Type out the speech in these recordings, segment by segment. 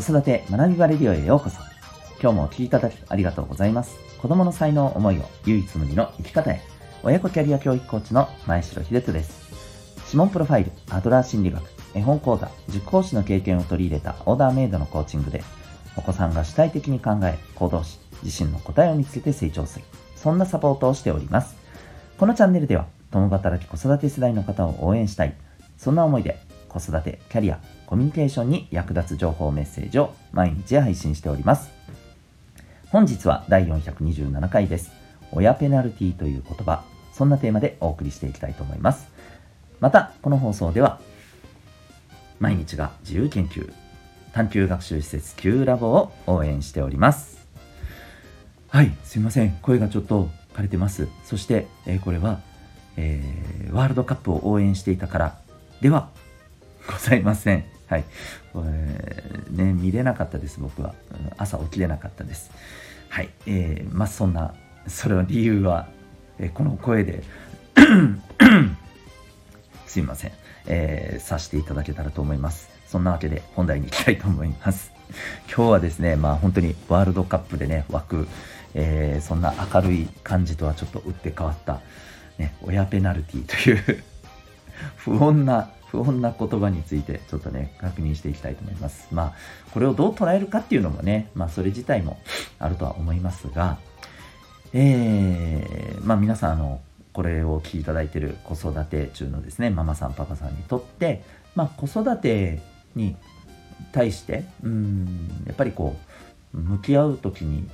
子育て学びバレディオへようこそ。今日もお聴きいただきありがとうございます。子供の才能思いを唯一無二の生き方へ。親子キャリア教育コーチの前城秀人です。指紋プロファイル、アドラー心理学、絵本講座、塾講師の経験を取り入れたオーダーメイドのコーチングで、お子さんが主体的に考え、行動し、自身の答えを見つけて成長する。そんなサポートをしております。このチャンネルでは、共働き子育て世代の方を応援したい。そんな思いで、子育て、キャリア、コミュニケーションに役立つ情報メッセージを毎日配信しております。本日は第427回です。親ペナルティという言葉、そんなテーマでお送りしていきたいと思います。また、この放送では、毎日が自由研究、探究学習施設 Q ラボを応援しております。はい、すいません。声がちょっと枯れてます。そして、えー、これは、えー、ワールドカップを応援していたからではございません。はい。えー、ね、見れなかったです、僕は。朝起きれなかったです。はい。えー、まあ、そんな、それは理由は、えー、この声で すいません。えー、さしていただけたらと思います。そんなわけで本題に行きたいと思います。今日はですね、まあ本当にワールドカップでね、湧く、えー、そんな明るい感じとはちょっと打って変わった、ね、親ペナルティという 不穏な不穏な言葉についてちょっとね、確認していきたいと思います。まあ、これをどう捉えるかっていうのもね、まあ、それ自体もあるとは思いますが、えー、まあ、皆さん、あの、これを聞いていただいている子育て中のですね、ママさん、パパさんにとって、まあ、子育てに対して、うん、やっぱりこう、向き合う時に、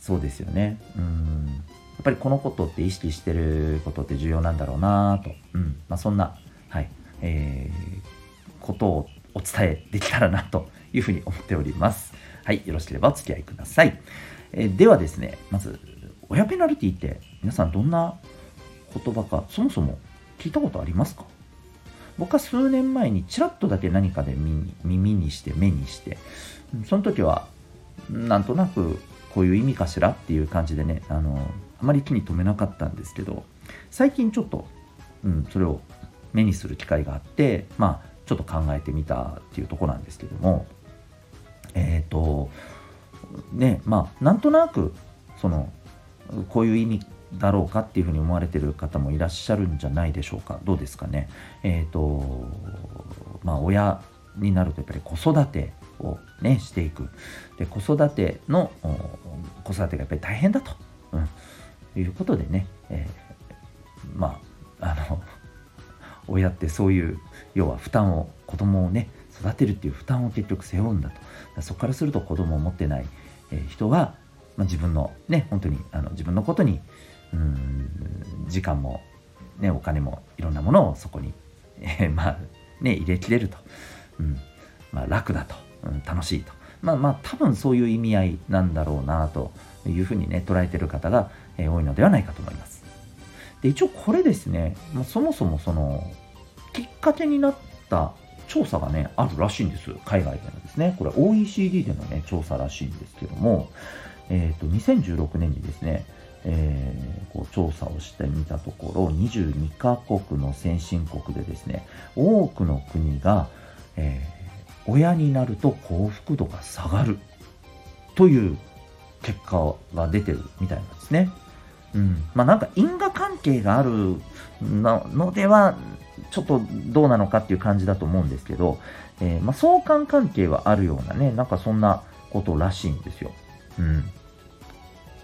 そうですよね、うん、やっぱりこのことって意識してることって重要なんだろうなと、うんまあ、そんなはい、えー、ことをお伝えできたらなというふうに思っております。はい、よろしければお付き合いください。えー、ではですね、まず、親ペナルティって皆さんどんな言葉か、そもそも聞いたことありますか？僕は数年前にちらっとだけ何かで耳にして目にして、その時はなんとなくこういう意味かしら？っていう感じでね、あの、あまり気に留めなかったんですけど、最近ちょっと、うん、それを目にする機会があってまあちょっと考えてみたっていうとこなんですけどもえっ、ー、とねまあなんとなくそのこういう意味だろうかっていうふうに思われてる方もいらっしゃるんじゃないでしょうか。どうですかね。えっ、ー、とまあ親になるとやっぱり子育てをねしていく。で子育ての子育てがやっぱり大変だと、うん、いうことでね、えー、まああの親ってそういう要は負担を子供をね育てるっていう負担を結局背負うんだと。そこからすると子供を持ってない、人は、まあ、自分のね本当にあの自分のことにうん時間も、ね、お金もいろんなものをそこに、えー、まあね入れきれると、うん。まあ、楽だと、うん、楽しいと。まあまあ多分そういう意味合いなんだろうなというふうにね捉えてる方が、えー、多いのではないかと思います。で一応これですね、まあ、そもそもそのきっかけになった調査がね、あるらしいんです。海外でのですね。これ OECD でのね、調査らしいんですけども、えっ、ー、と、2016年にですね、えー、こう調査をしてみたところ、22カ国の先進国でですね、多くの国が、えー、親になると幸福度が下がるという結果が出てるみたいなんですね。うん、まあなんか因果関係があるのではちょっとどうなのかっていう感じだと思うんですけど、えー、まあ、相関関係はあるようなね、なんかそんなことらしいんですよ。うん。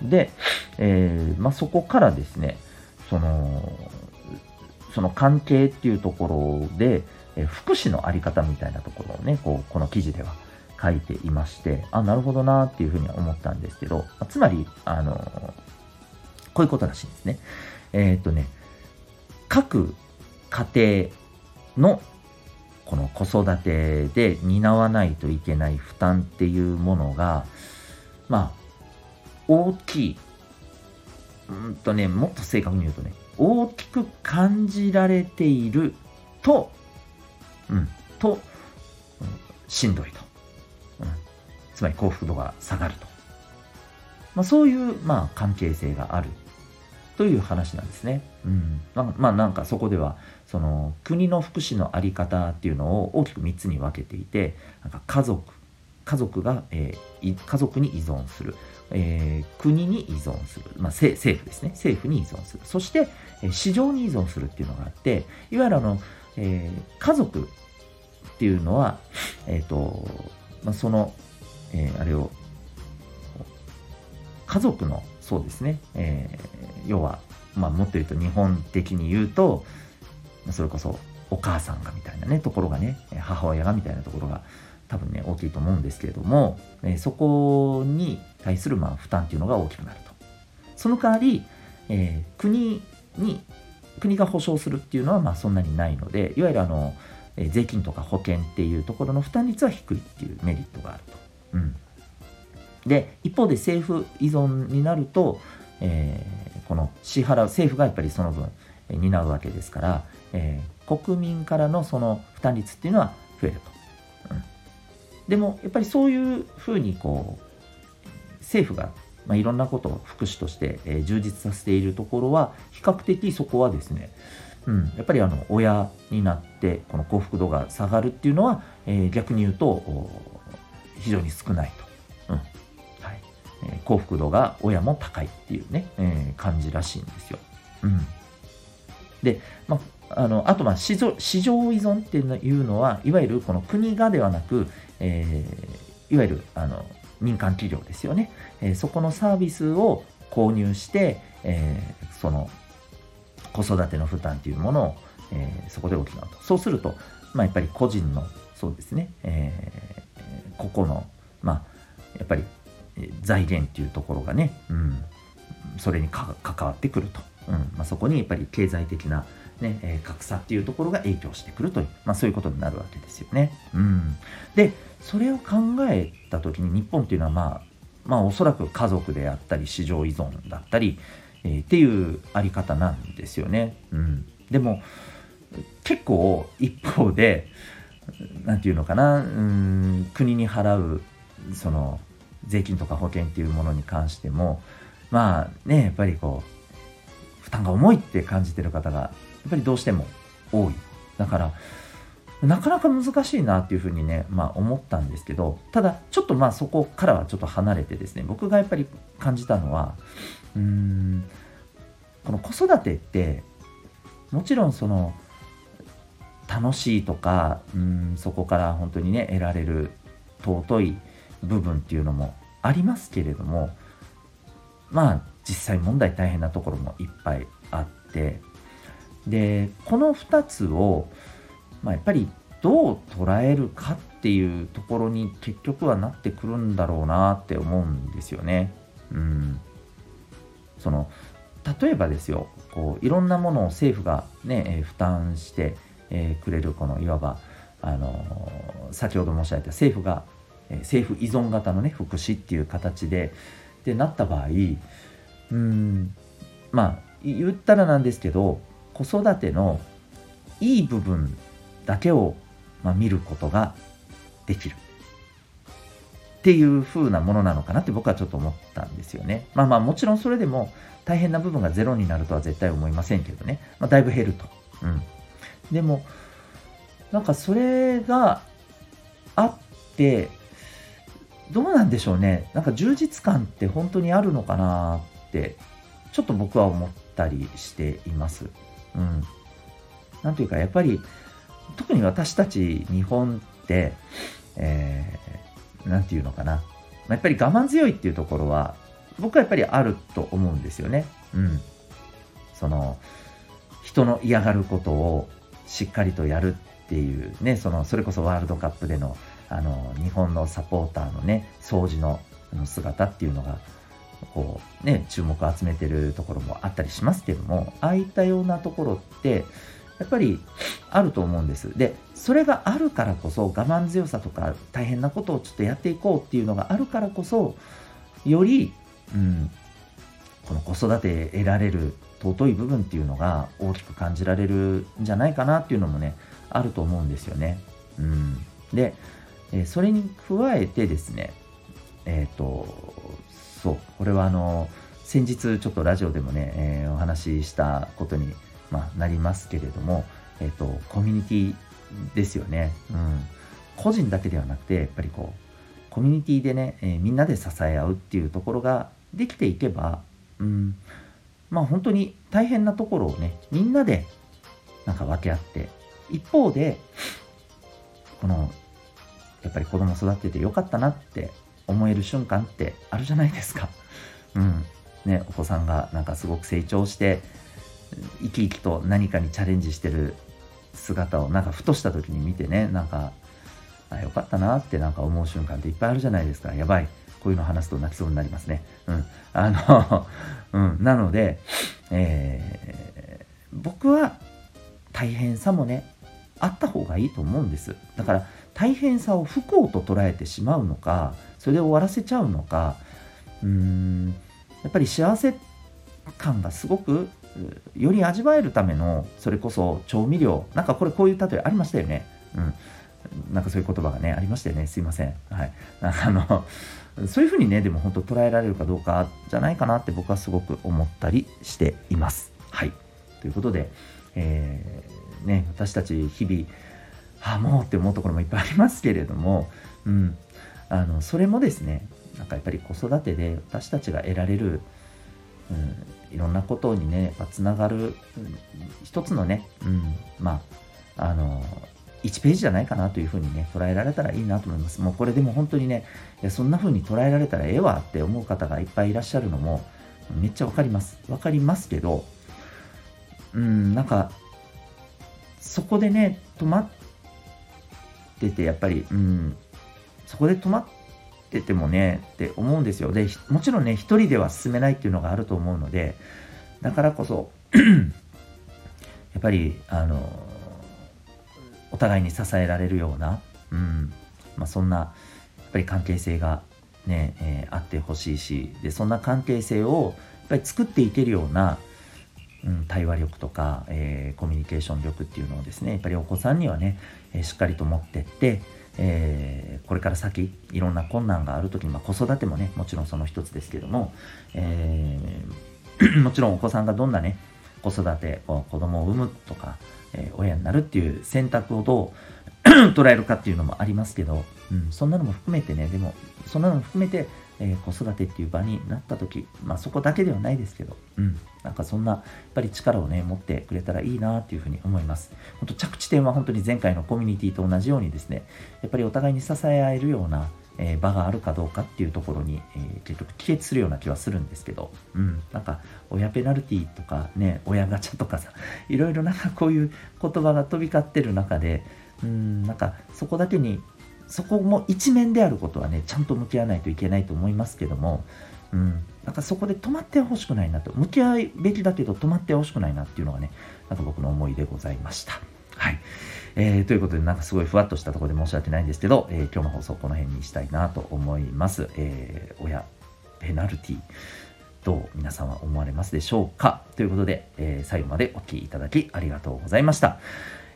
で、えー、まあ、そこからですね、その、その関係っていうところで、えー、福祉のあり方みたいなところをね、こう、この記事では書いていまして、あ、なるほどなっていうふうには思ったんですけど、つまり、あのこういうことらしいんですね。えっ、とね、各家庭のこの子育てで担わないといけない負担っていうものが、まあ、大きい。うんとね、もっと正確に言うとね、大きく感じられていると、うん、と、うん、しんどいと。うん、つまり幸福度が下がると。まあ、そういう、まあ、関係性があるという話なんですね。うん、まあまあなんかそこではその国の福祉の在り方っていうのを大きく3つに分けていてなんか家族家族が、えー、家族に依存する、えー、国に依存する、まあ、政府ですね。政府に依存する。そして、えー、市場に依存するっていうのがあっていわゆるあの、えー、家族っていうのは、えーとまあ、その、えー、あれを家族のそうですね、えー、要は、まあ、もっと言うと日本的に言うとそれこそお母さんがみたいなねところがね母親がみたいなところが多分ね大きいと思うんですけれども、えー、そこに対するまあ負担っていうのが大きくなると。その代わり、えー、国に国が保証するっていうのはまあそんなにないのでいわゆるあの、え、税金とか保険っていうところの負担率は低いっていうメリットがあると。うん、で一方で政府依存になると、えー、この支払う政府がやっぱりその分、担うわけですから、えー、国民からのその負担率っていうのは増えると。うん、でもやっぱりそういうふうにこう政府が、まあ、いろんなことを福祉として、えー、充実させているところは比較的そこはですねうん、やっぱりあの親になってこの幸福度が下がるっていうのは、えー、逆に言うと非常に少ないと、幸福度が親も高いっていうね、えー、感じらしいんですよ。うん、で、まあ、あのあとまあ市場市場依存っていうのはいわゆるこの国がではなく、えー、いわゆるあの民間企業ですよね、えー、そこのサービスを購入して、えー、その子育ての負担というものを、えー、そこで補うと。そうすると、まあ、やっぱり個人のそうですね、えー、ここのまあやっぱり財源っていうところがね、うん、それに関わってくると、うん。まあ、そこにやっぱり経済的なね、え、格差っていうところが影響してくるという、まあ、そういうことになるわけですよね。うん、でそれを考えた時に日本っていうのはまあまあおそらく家族であったり市場依存だったり、えー、っていうあり方なんですよね。うん、でも結構一方で何て言うのかなうん国に払うその税金とか保険っていうものに関してもまあねやっぱりこう負担が重いって感じてる方がやっぱりどうしても多い。だからなかなか難しいなっていうふうにね、まあ、思ったんですけどただちょっとまあそこからはちょっと離れてですね僕がやっぱり感じたのはうーんこの子育てってもちろんその楽しいとかうんそこから本当にね得られる尊い部分っていうのもありますけれどもまあ実際問題大変なところもいっぱいあってでこの2つを、まあ、やっぱりどう捉えるかっていうところに結局はなってくるんだろうなって思うんですよね。うん、その例えばですよこういろんなものを政府がね、えー、負担して、えー、くれるこのいわば、あのー、先ほど申し上げた政府が、え政府依存型のね福祉っていう形ででなった場合うんまあ言ったらなんですけど子育てのいい部分だけを、まあ、見ることができるっていう風なものなのかなって僕はちょっと思ったんですよね。まあまあもちろんそれでも大変な部分がゼロになるとは絶対思いませんけどね。まあ、だいぶ減ると。うん。でも、なんかそれがあって、どうなんでしょうね。なんか充実感って本当にあるのかなって、ちょっと僕は思ったりしています。うん。なんというか、やっぱり、特に私たち日本って、え何て言うのかな。やっぱり我慢強いっていうところは、僕はやっぱりあると思うんですよね。うん。その、人の嫌がることをしっかりとやるっていうね、その、それこそワールドカップでの、あの、日本のサポーターのね、掃除の姿っていうのが、こう、ね、注目を集めてるところもあったりしますけども、ああいったようなところって、やっぱりあると思うんです。で、それがあるからこそ我慢強さとか大変なことをちょっとやっていこうっていうのがあるからこそ、より、うん、この子育て得られる尊い部分っていうのが大きく感じられるんじゃないかなっていうのもね、あると思うんですよね。うん、で、えそれに加えてですね、えっ、ー、と、そう、これはあの、先日ちょっとラジオでもね、えー、お話ししたことにまあ、なりますけれども、えっ、と、コミュニティですよね。うん。個人だけではなくて、やっぱりこう、コミュニティでね、えー、みんなで支え合うっていうところができていけば、うん、まあ本当に大変なところをねみんなでなんか分け合って一方でこのやっぱり子供育ててよかったなって思える瞬間ってあるじゃないですか。うん。ね、お子さんがなんかすごく成長して生き生きと何かにチャレンジしてる姿をなんかふとした時に見てねなんかあよかったなってなんか思う瞬間っていっぱいあるじゃないですか。やばい。こういうの話すと泣きそうになりますね。うん。あの うん。なので、えー、僕は大変さもねあった方がいいと思うんです。だから大変さを不幸と捉えてしまうのかそれで終わらせちゃうのかうーんやっぱり幸せ感がすごくより味わえるためのそれこそ調味料なんかこれこういう例えありましたよね。うん。なんかそういう言葉がねありましたよね。すいません。はい。あのそういうふうにねでも本当捉えられるかどうかじゃないかなって僕はすごく思ったりしています。はい。ということで、えー、ね私たち日々あもうって思うところもいっぱいありますけれども、うん、あのそれもですねなんかやっぱり子育てで私たちが得られる、うん、いろんなことにねつながる、うん、一つのね、うん、まああの1ページじゃないかなというふうにね捉えられたらいいなと思います。もうこれでも本当にねいやそんな風に捉えられたらええわって思う方がいっぱいいらっしゃるのもめっちゃわかります。わかりますけどうんなんかそこでね止まっててやっぱりうんそこで止まっててもねって思うんですよ。でもちろんね一人では進めないっていうのがあると思うのでだからこそ やっぱりあのお互いに支えられるような、うんまあ、そんなやっぱり関係性がね、えー、あってほしいしでそんな関係性をやっぱり作っていけるような、うん、対話力とか、えー、コミュニケーション力っていうのをですねやっぱりお子さんにはね、え、しっかりと持ってって、えー、これから先いろんな困難がある時に、まあ、子育てもねもちろんその一つですけども、えー、もちろんお子さんがどんなね子育て子供を産むとか、えー、親になるっていう選択をどう 捉えるかっていうのもありますけど、うん、そんなのも含めてねでもそんなのも含めて、えー、子育てっていう場になった時まあそこだけではないですけど、うん、なんかそんなやっぱり力をね持ってくれたらいいなっていうふうに思います。本当着地点は本当に前回のコミュニティと同じようにですねやっぱりお互いに支え合えるようなえー、場があるかどうかっていうところに、えー、結局帰結するような気はするんですけど、うん、なんか親ペナルティとかね親ガチャとかさいろいろなんかこういう言葉が飛び交ってる中で、うん、なんかそこだけにそこも一面であることはねちゃんと向き合わないといけないと思いますけども、うん、なんかそこで止まってほしくないなと向き合うべきだけど止まってほしくないなっていうのがねなんか僕の思いでございました。はいえー、ということで、なんかすごいふわっとしたところで申し訳ないんですけど、えー、今日の放送この辺にしたいなと思います。えー、親、ペナルティ、どう皆さんは思われますでしょうか？ということで、えー、最後までお聴きいただきありがとうございました。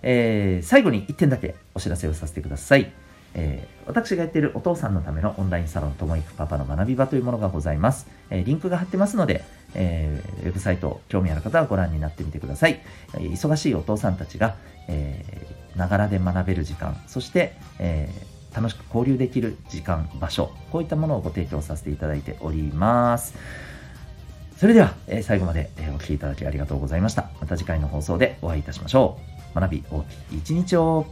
えー、最後に1点だけお知らせをさせてください。えー、私がやっているお父さんのためのオンラインサロンともいくパパの学び場というものがございます。えー、リンクが貼ってますので、えー、ウェブサイト興味ある方はご覧になってみてください。え忙しいお父さんたちが、えながらで学べる時間、そして、え楽しく交流できる時間、場所、こういったものをご提供させていただいております。それでは、え最後まで、えお聴きいただきありがとうございました。また次回の放送でお会いいたしましょう。学び大きい一日を。